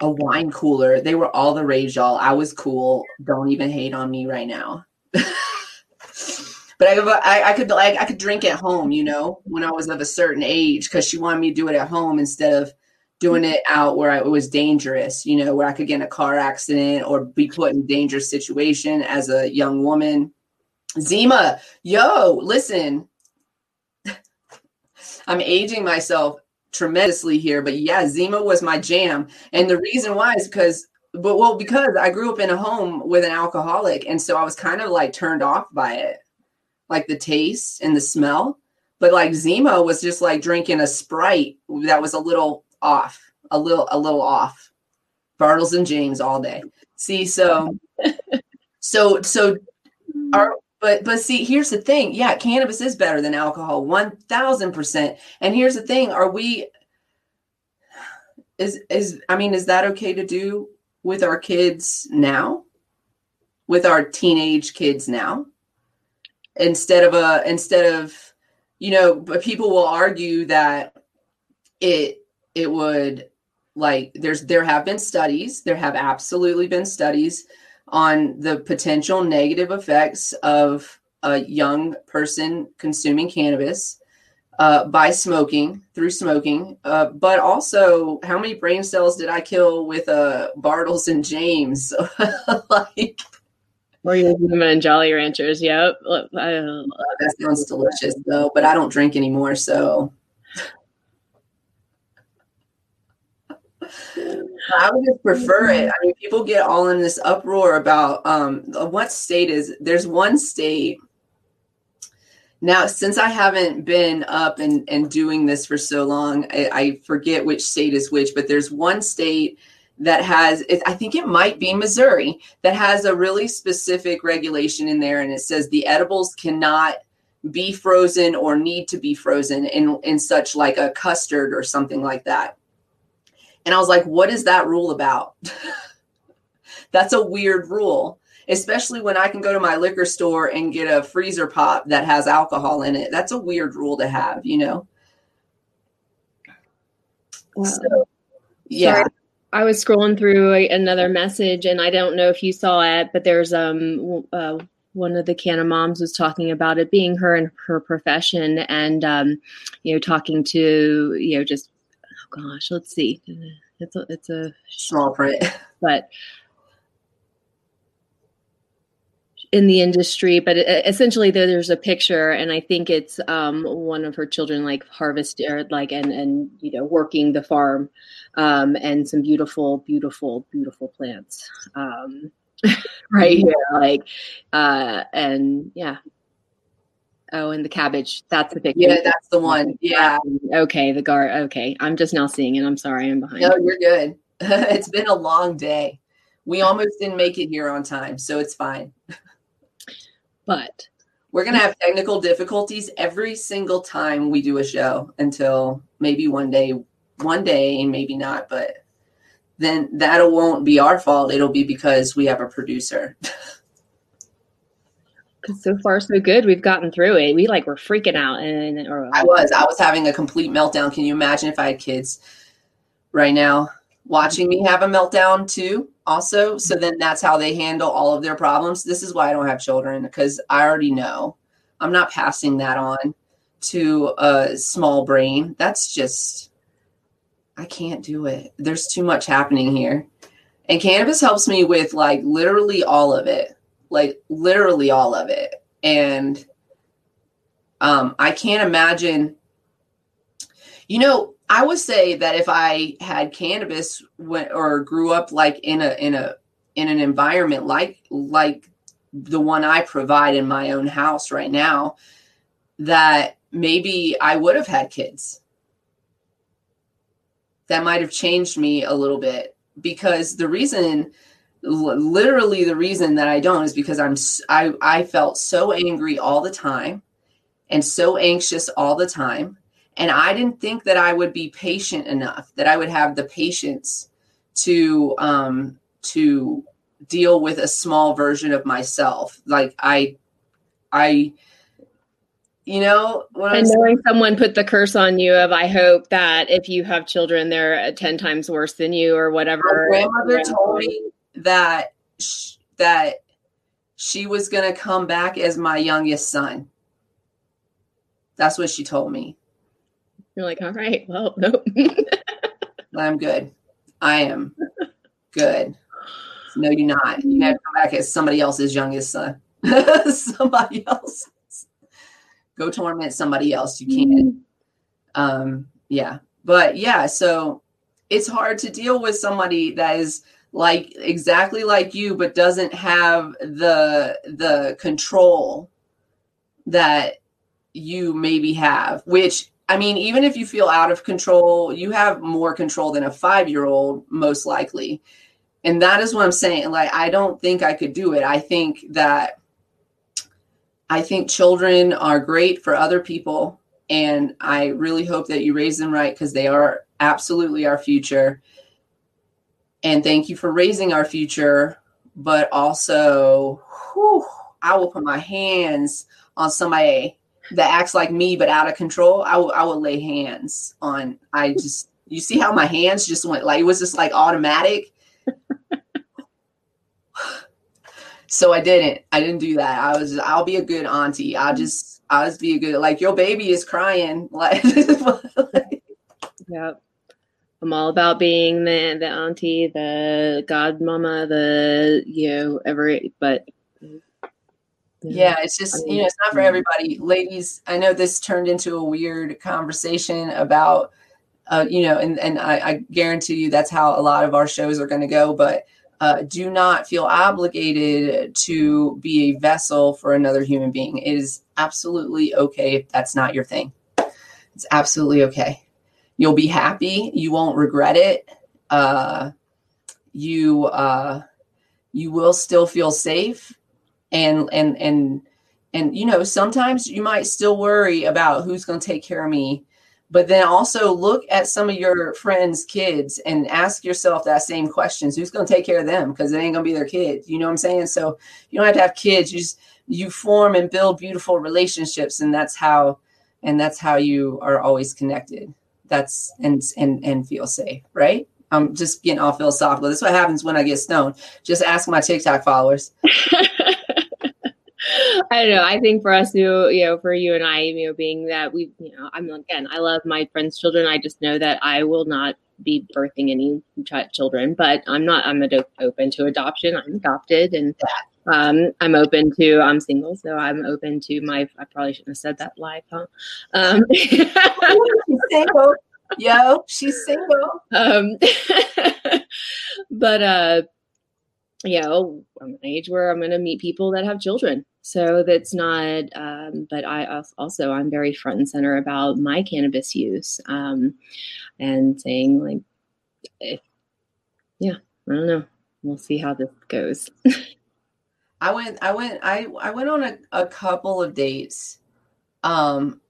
a wine cooler. They were all the rage, y'all. I was cool. Don't even hate on me right now. [laughs] but I, I, I, could like I could drink at home, you know, when I was of a certain age, because she wanted me to do it at home instead of doing it out where I, it was dangerous, you know, where I could get in a car accident or be put in a dangerous situation as a young woman. Zima, yo, listen, I'm aging myself tremendously here, but yeah, Zima was my jam. And the reason why is because, but well, because I grew up in a home with an alcoholic. And so I was kind of like turned off by it, like the taste and the smell. But like Zima was just like drinking a Sprite that was a little off, a little, a little off. Bartles and Jaymes all day. See, so, [laughs] so, so our, but but see, here's the thing. Yeah, cannabis is better than alcohol, one thousand percent. And here's the thing: Are we? Is is I mean, is that okay to do with our kids now? With our teenage kids now, instead of a instead of, you know, but people will argue that it it would like there's there have been studies there have absolutely been studies on the potential negative effects of a young person consuming cannabis uh, by smoking through smoking, uh, but also how many brain cells did I kill with uh, Bartles and Jaymes? [laughs] like, or them and Jolly Ranchers. Yep. that sounds delicious though, but I don't drink anymore, so [laughs] I would just prefer it. I mean, people get all in this uproar about um, what state is. There's one state now. Since I haven't been up and and doing this for so long, I, I forget which state is which. But there's one state that has. It, I think it might be Missouri that has a really specific regulation in there, and it says the edibles cannot be frozen or need to be frozen in in such like a custard or something like that and I was like, what is that rule about? [laughs] That's a weird rule, especially when I can go to my liquor store and get a freezer pop that has alcohol in it. That's a weird rule to have, you know? So, yeah. Sorry. I was scrolling through another message and I don't know if you saw it, but there's um uh, one of the Canna moms was talking about it being her and her profession and um, you know talking to you know just gosh, let's see. It's a, it's a small print, [laughs] but in the industry, but essentially there, there's a picture, and I think it's um, one of her children like harvest or like and and you know working the farm, um, and some beautiful, beautiful, beautiful plants, um, [laughs] right here, like uh, and yeah, Oh, and the cabbage. That's the picture. Yeah, that's the one. Yeah. Okay, the gar. Okay, I'm just now seeing it. I'm sorry, I'm behind. No, you're good. [laughs] it's been a long day. We almost didn't make it here on time, so it's fine. But we're gonna have technical difficulties every single time we do a show until maybe one day one day and maybe not, but then that won't be our fault. It'll be because we have a producer. [laughs] so far so good. We've gotten through it. We like were freaking out, and or, I was. I was having a complete meltdown. Can you imagine if I had kids right now watching me have a meltdown too? Also, so then that's how they handle all of their problems. This is why I don't have children because I already know I'm not passing that on to a small brain. That's just I can't do it. There's too much happening here. And cannabis helps me with like literally all of it like literally all of it. And um, I can't imagine, you know, I would say that if I had cannabis when, or grew up like in a in a in an environment like like the one I provide in my own house right now, that maybe I would have had kids. That might have changed me a little bit because the reason literally the reason that I don't is because I'm I I felt so angry all the time and so anxious all the time. And I didn't think that I would be patient enough that I would have the patience to um to deal with a small version of myself. Like I I you know and knowing saying? someone put the curse on you of i hope that if you have children they're 10 times worse than you or whatever. My grandmother told me that sh- that she was going to come back as my youngest son. That's what she told me. You're like, all right, well, [laughs] nope. I'm good. I am good. No, you're not. You have to come back as somebody else's youngest son. [laughs] somebody else. Go torment somebody else. You can't. Um, yeah. But yeah, so it's hard to deal with somebody that is like exactly like you but doesn't have the the control that you maybe have which i mean even if you feel out of control you have more control than a 5 year old most likely. And that is what i'm saying like i don't think i could do it. I think that i think children are great for other people and i really hope that you raise them right because they are absolutely our future and thank you for raising our future. But also, whew, I will put my hands on somebody that acts like me but out of control. I will I will lay hands on. I just you see how my hands just went like it was just like automatic. [laughs] so I didn't. I didn't do that. I was I'll be a good auntie. I'll mm-hmm. just I'll just be a good like your baby is crying. [laughs] Like, like [laughs] Yep. I'm all about being the the auntie, the godmama, the you know every. But yeah, it's just you know it's not for everybody. Ladies, I know this turned into a weird conversation about uh, you know, and and I, I guarantee you that's how a lot of our shows are going to go. But uh, do not feel obligated to be a vessel for another human being. It is absolutely okay if that's not your thing. It's absolutely okay you'll be happy. You won't regret it. Uh, you uh, you will still feel safe and and and and you know sometimes you might still worry about who's going to take care of me but then also look at some of your friends kids and ask yourself that same questions. Who's going to take care of them? Because it ain't going to be their kids you know what i'm saying? So you don't have to have kids you just you form and build beautiful relationships and that's how and that's how you are always connected that's and and and feel safe, right? I'm just getting all philosophical. That's what happens when I get stoned. Just ask my TikTok followers. [laughs] I don't know. I think for us, you you know, for you and I, you know, being that we, you know, I'm again, I love my friends' children. I just know that I will not be birthing any ch- children, but I'm not. I'm ad- open to adoption. I'm adopted, and um, I'm open to. I'm single, so I'm open to my. I probably shouldn't have said that live, huh? Um, [laughs] single. Yo, she's single. Um, [laughs] but uh, you know, I'm an age where I'm going to meet people that have children. So that's not, um, but I also, I'm very front and center about my cannabis use um, and saying, like, if, yeah, I don't know. We'll see how this goes. [laughs] I went, I went, I, I went on a, a couple of dates. Um,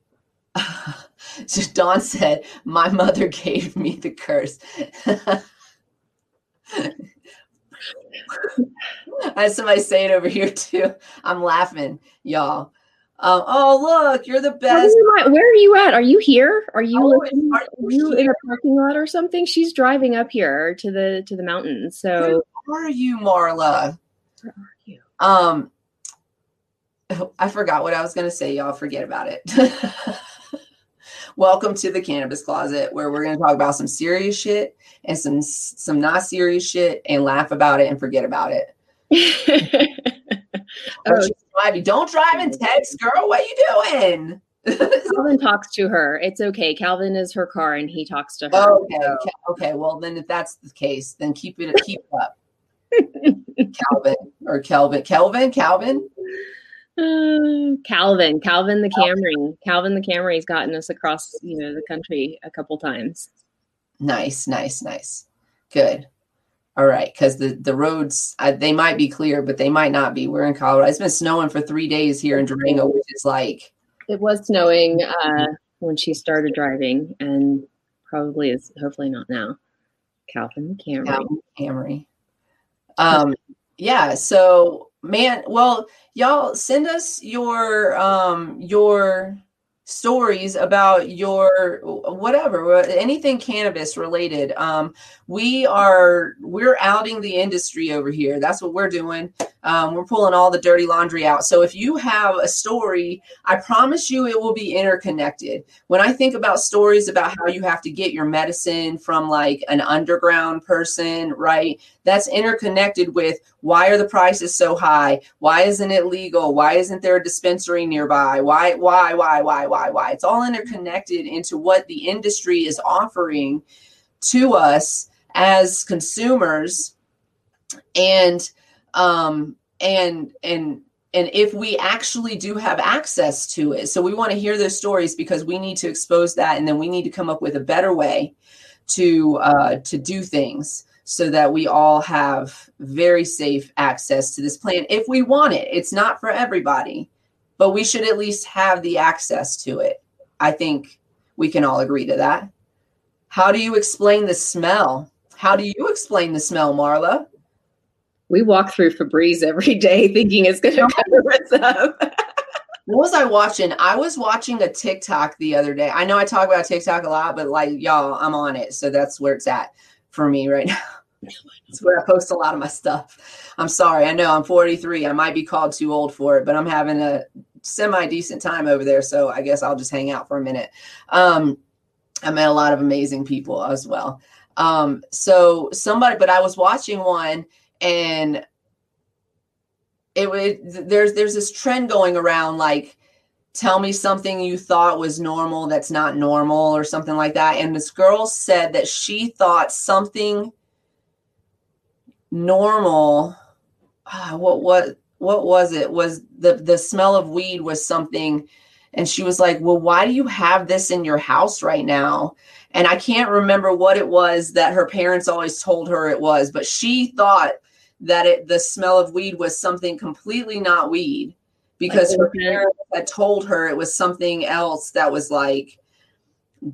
[laughs] Dawn said, My mother [laughs] gave me the curse. [laughs] I had somebody say it over here too. I'm laughing, y'all. Um, oh, look, you're the best. Where are you at? Are you here? Are you, oh, are you, are you in a parking lot or something? She's driving up here to the to the mountains. So where are you, Marla? Where are? Um, I forgot what I was going to say. Y'all forget about it. [laughs] Welcome to the cannabis closet, where we're going to talk about some serious shit and some some not serious shit, and laugh about it and forget about it. [laughs] oh, driving. Don't drive and text, girl. What are you doing? [laughs] Calvin talks to her. It's okay. Calvin is her car, and he talks to her. Okay. Okay. Well, then if that's the case, then keep it. Keep up. Calvin or Kelvin. Kelvin. Calvin. Uh, Calvin, Calvin the Camry, Calvin the Camry's gotten us across, you know, the country a couple times. Nice, nice, nice. Good. All right, because the the roads uh, they might be clear, but they might not be. We're in Colorado. It's been snowing for three days here in Durango, which is like it was snowing uh, when she started driving, and probably is hopefully not now. Calvin the Camry. Calvin Camry. Um, yeah. So, man, well, y'all send us your um your stories about your whatever anything cannabis related um, we are we're outing the industry over here. That's what we're doing. Um, we're pulling all the dirty laundry out. So if you have a story i promise you it will be interconnected. When i think about stories about how you have to get your medicine from like an underground person right that's interconnected with why are the prices so high? Why isn't it legal? Why isn't there a dispensary nearby? Why why why why why why? It's all interconnected into what the industry is offering to us as consumers. And um and and and if we actually do have access to it. So we want to hear those stories because we need to expose that and then we need to come up with a better way to uh to do things so that we all have very safe access to this plan if we want it. It's not for everybody, but we should at least have the access to it. I think we can all agree to that. How do you explain the smell? How do you explain the smell, Marla? We walk through Febreze every day [laughs] thinking it's going to cover us up. [laughs] what was I watching? I was watching a TikTok the other day. I know I talk about TikTok a lot, but like y'all, I'm on it. So that's where it's at for me right now. It's where I post a lot of my stuff. I'm sorry. I know I'm 43. I might be called too old for it, but I'm having a semi decent time over there. So I guess I'll just hang out for a minute. Um, I met a lot of amazing people as well. Um, so somebody, but I was watching one and it would, there's, there's this trend going around like, tell me something you thought was normal that's not normal or something like that. And this girl said that she thought something normal uh, what what what was it? Was the the smell of weed was something. And she was like well why do you have this in your house right now? And i can't remember what it was that her parents always told her it was but she thought that it the smell of weed was something completely not weed because her parents had told her it was something else that was like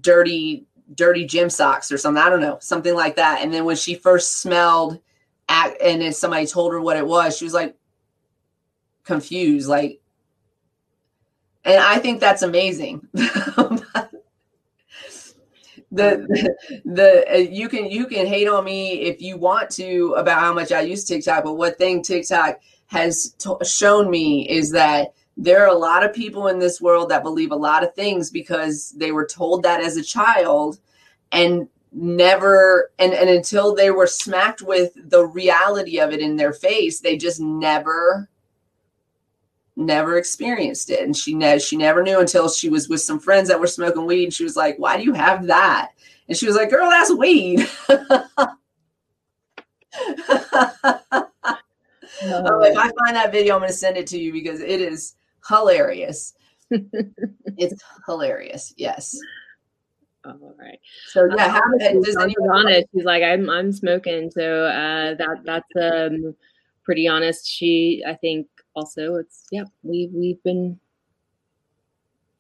dirty dirty gym socks or something i don't know something like that. And then when she first smelled act, and then somebody told her what it was, she was like confused, like, and I think that's amazing. [laughs] the the, the uh, you can you can hate on me if you want to about how much I use TikTok, but what thing TikTok has shown me is that there are a lot of people in this world that believe a lot of things because they were told that as a child and never and, and until they were smacked with the reality of it in their face they just never never experienced it. And she ne- she never knew until she was with some friends that were smoking weed. And she was like why do you have that? And she was like girl that's weed [laughs] Oh, if I find that video, I'm going to send it to you because it is hilarious. [laughs] it's hilarious. Yes. All right. So yeah, how does anyone honest? She's like, I'm I'm smoking. So uh, that that's um pretty honest. She I think also it's yeah we we've been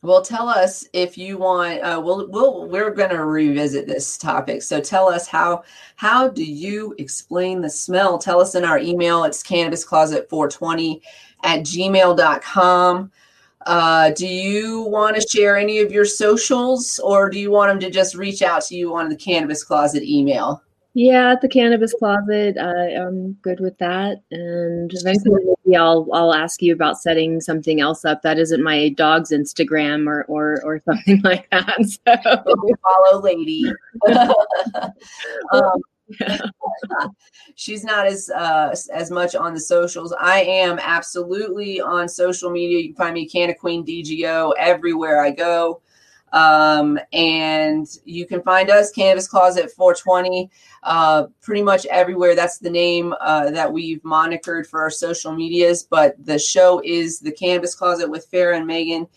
Well, tell us if you want. Uh, we'll, we'll we're going to revisit this topic. So tell us how how do you explain the smell? Tell us in our email. It's cannabiscloset420 at gmail.com. Uh, do you want to share any of your socials, or do you want them to just reach out to you on the Cannabis Closet email? Yeah, at the cannabis closet, uh, I'm good with that. And eventually, maybe I'll I'll ask you about setting something else up that isn't my dog's Instagram or or or [laughs] something like that. So follow lady. [laughs] um, she's not as uh, as much on the socials. I am absolutely on social media. You can find me Canna Queen DGO everywhere I go. Um, and you can find us Cannabis Closet 420 uh, pretty much everywhere. That's the name uh, that we've monikered for our social medias. But the show is the Cannabis Closet with Farrah and Maigan.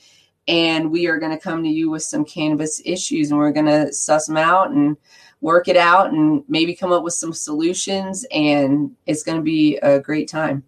And we are going to come to you with some cannabis issues and we're going to suss them out and work it out and maybe come up with some solutions. And it's going to be a great time.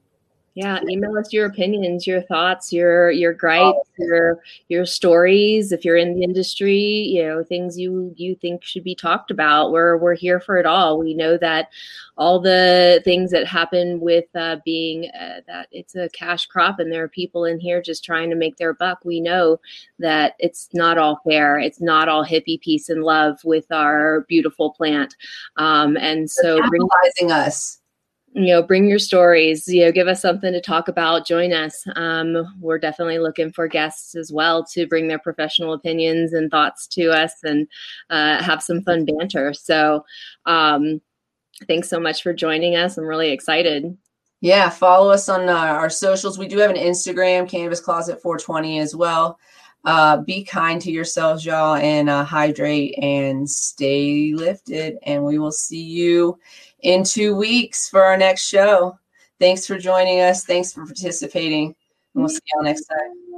Yeah, email us your opinions, your thoughts, your your gripes, your your stories. If you're in the industry, you know things you you think should be talked about. We're we're here for it all. We know that all the things that happen with uh, being uh, that it's a cash crop, and there are people in here just trying to make their buck. We know that it's not all fair. It's not all hippie peace and love with our beautiful plant. Um, and so, realizing us you know bring your stories you know give us something to talk about join us. Um, we're definitely looking for guests as well to bring their professional opinions and thoughts to us and uh, have some fun banter. So um, thanks so much for joining us. I'm really excited. Yeah follow us on uh, our socials. We do have an instagram cannabis closet 420 as well. Uh, be kind to yourselves y'all and uh, hydrate and stay lifted. And we will see you in two weeks for our next show. Thanks for joining us. Thanks for participating. And we'll see y'all next time.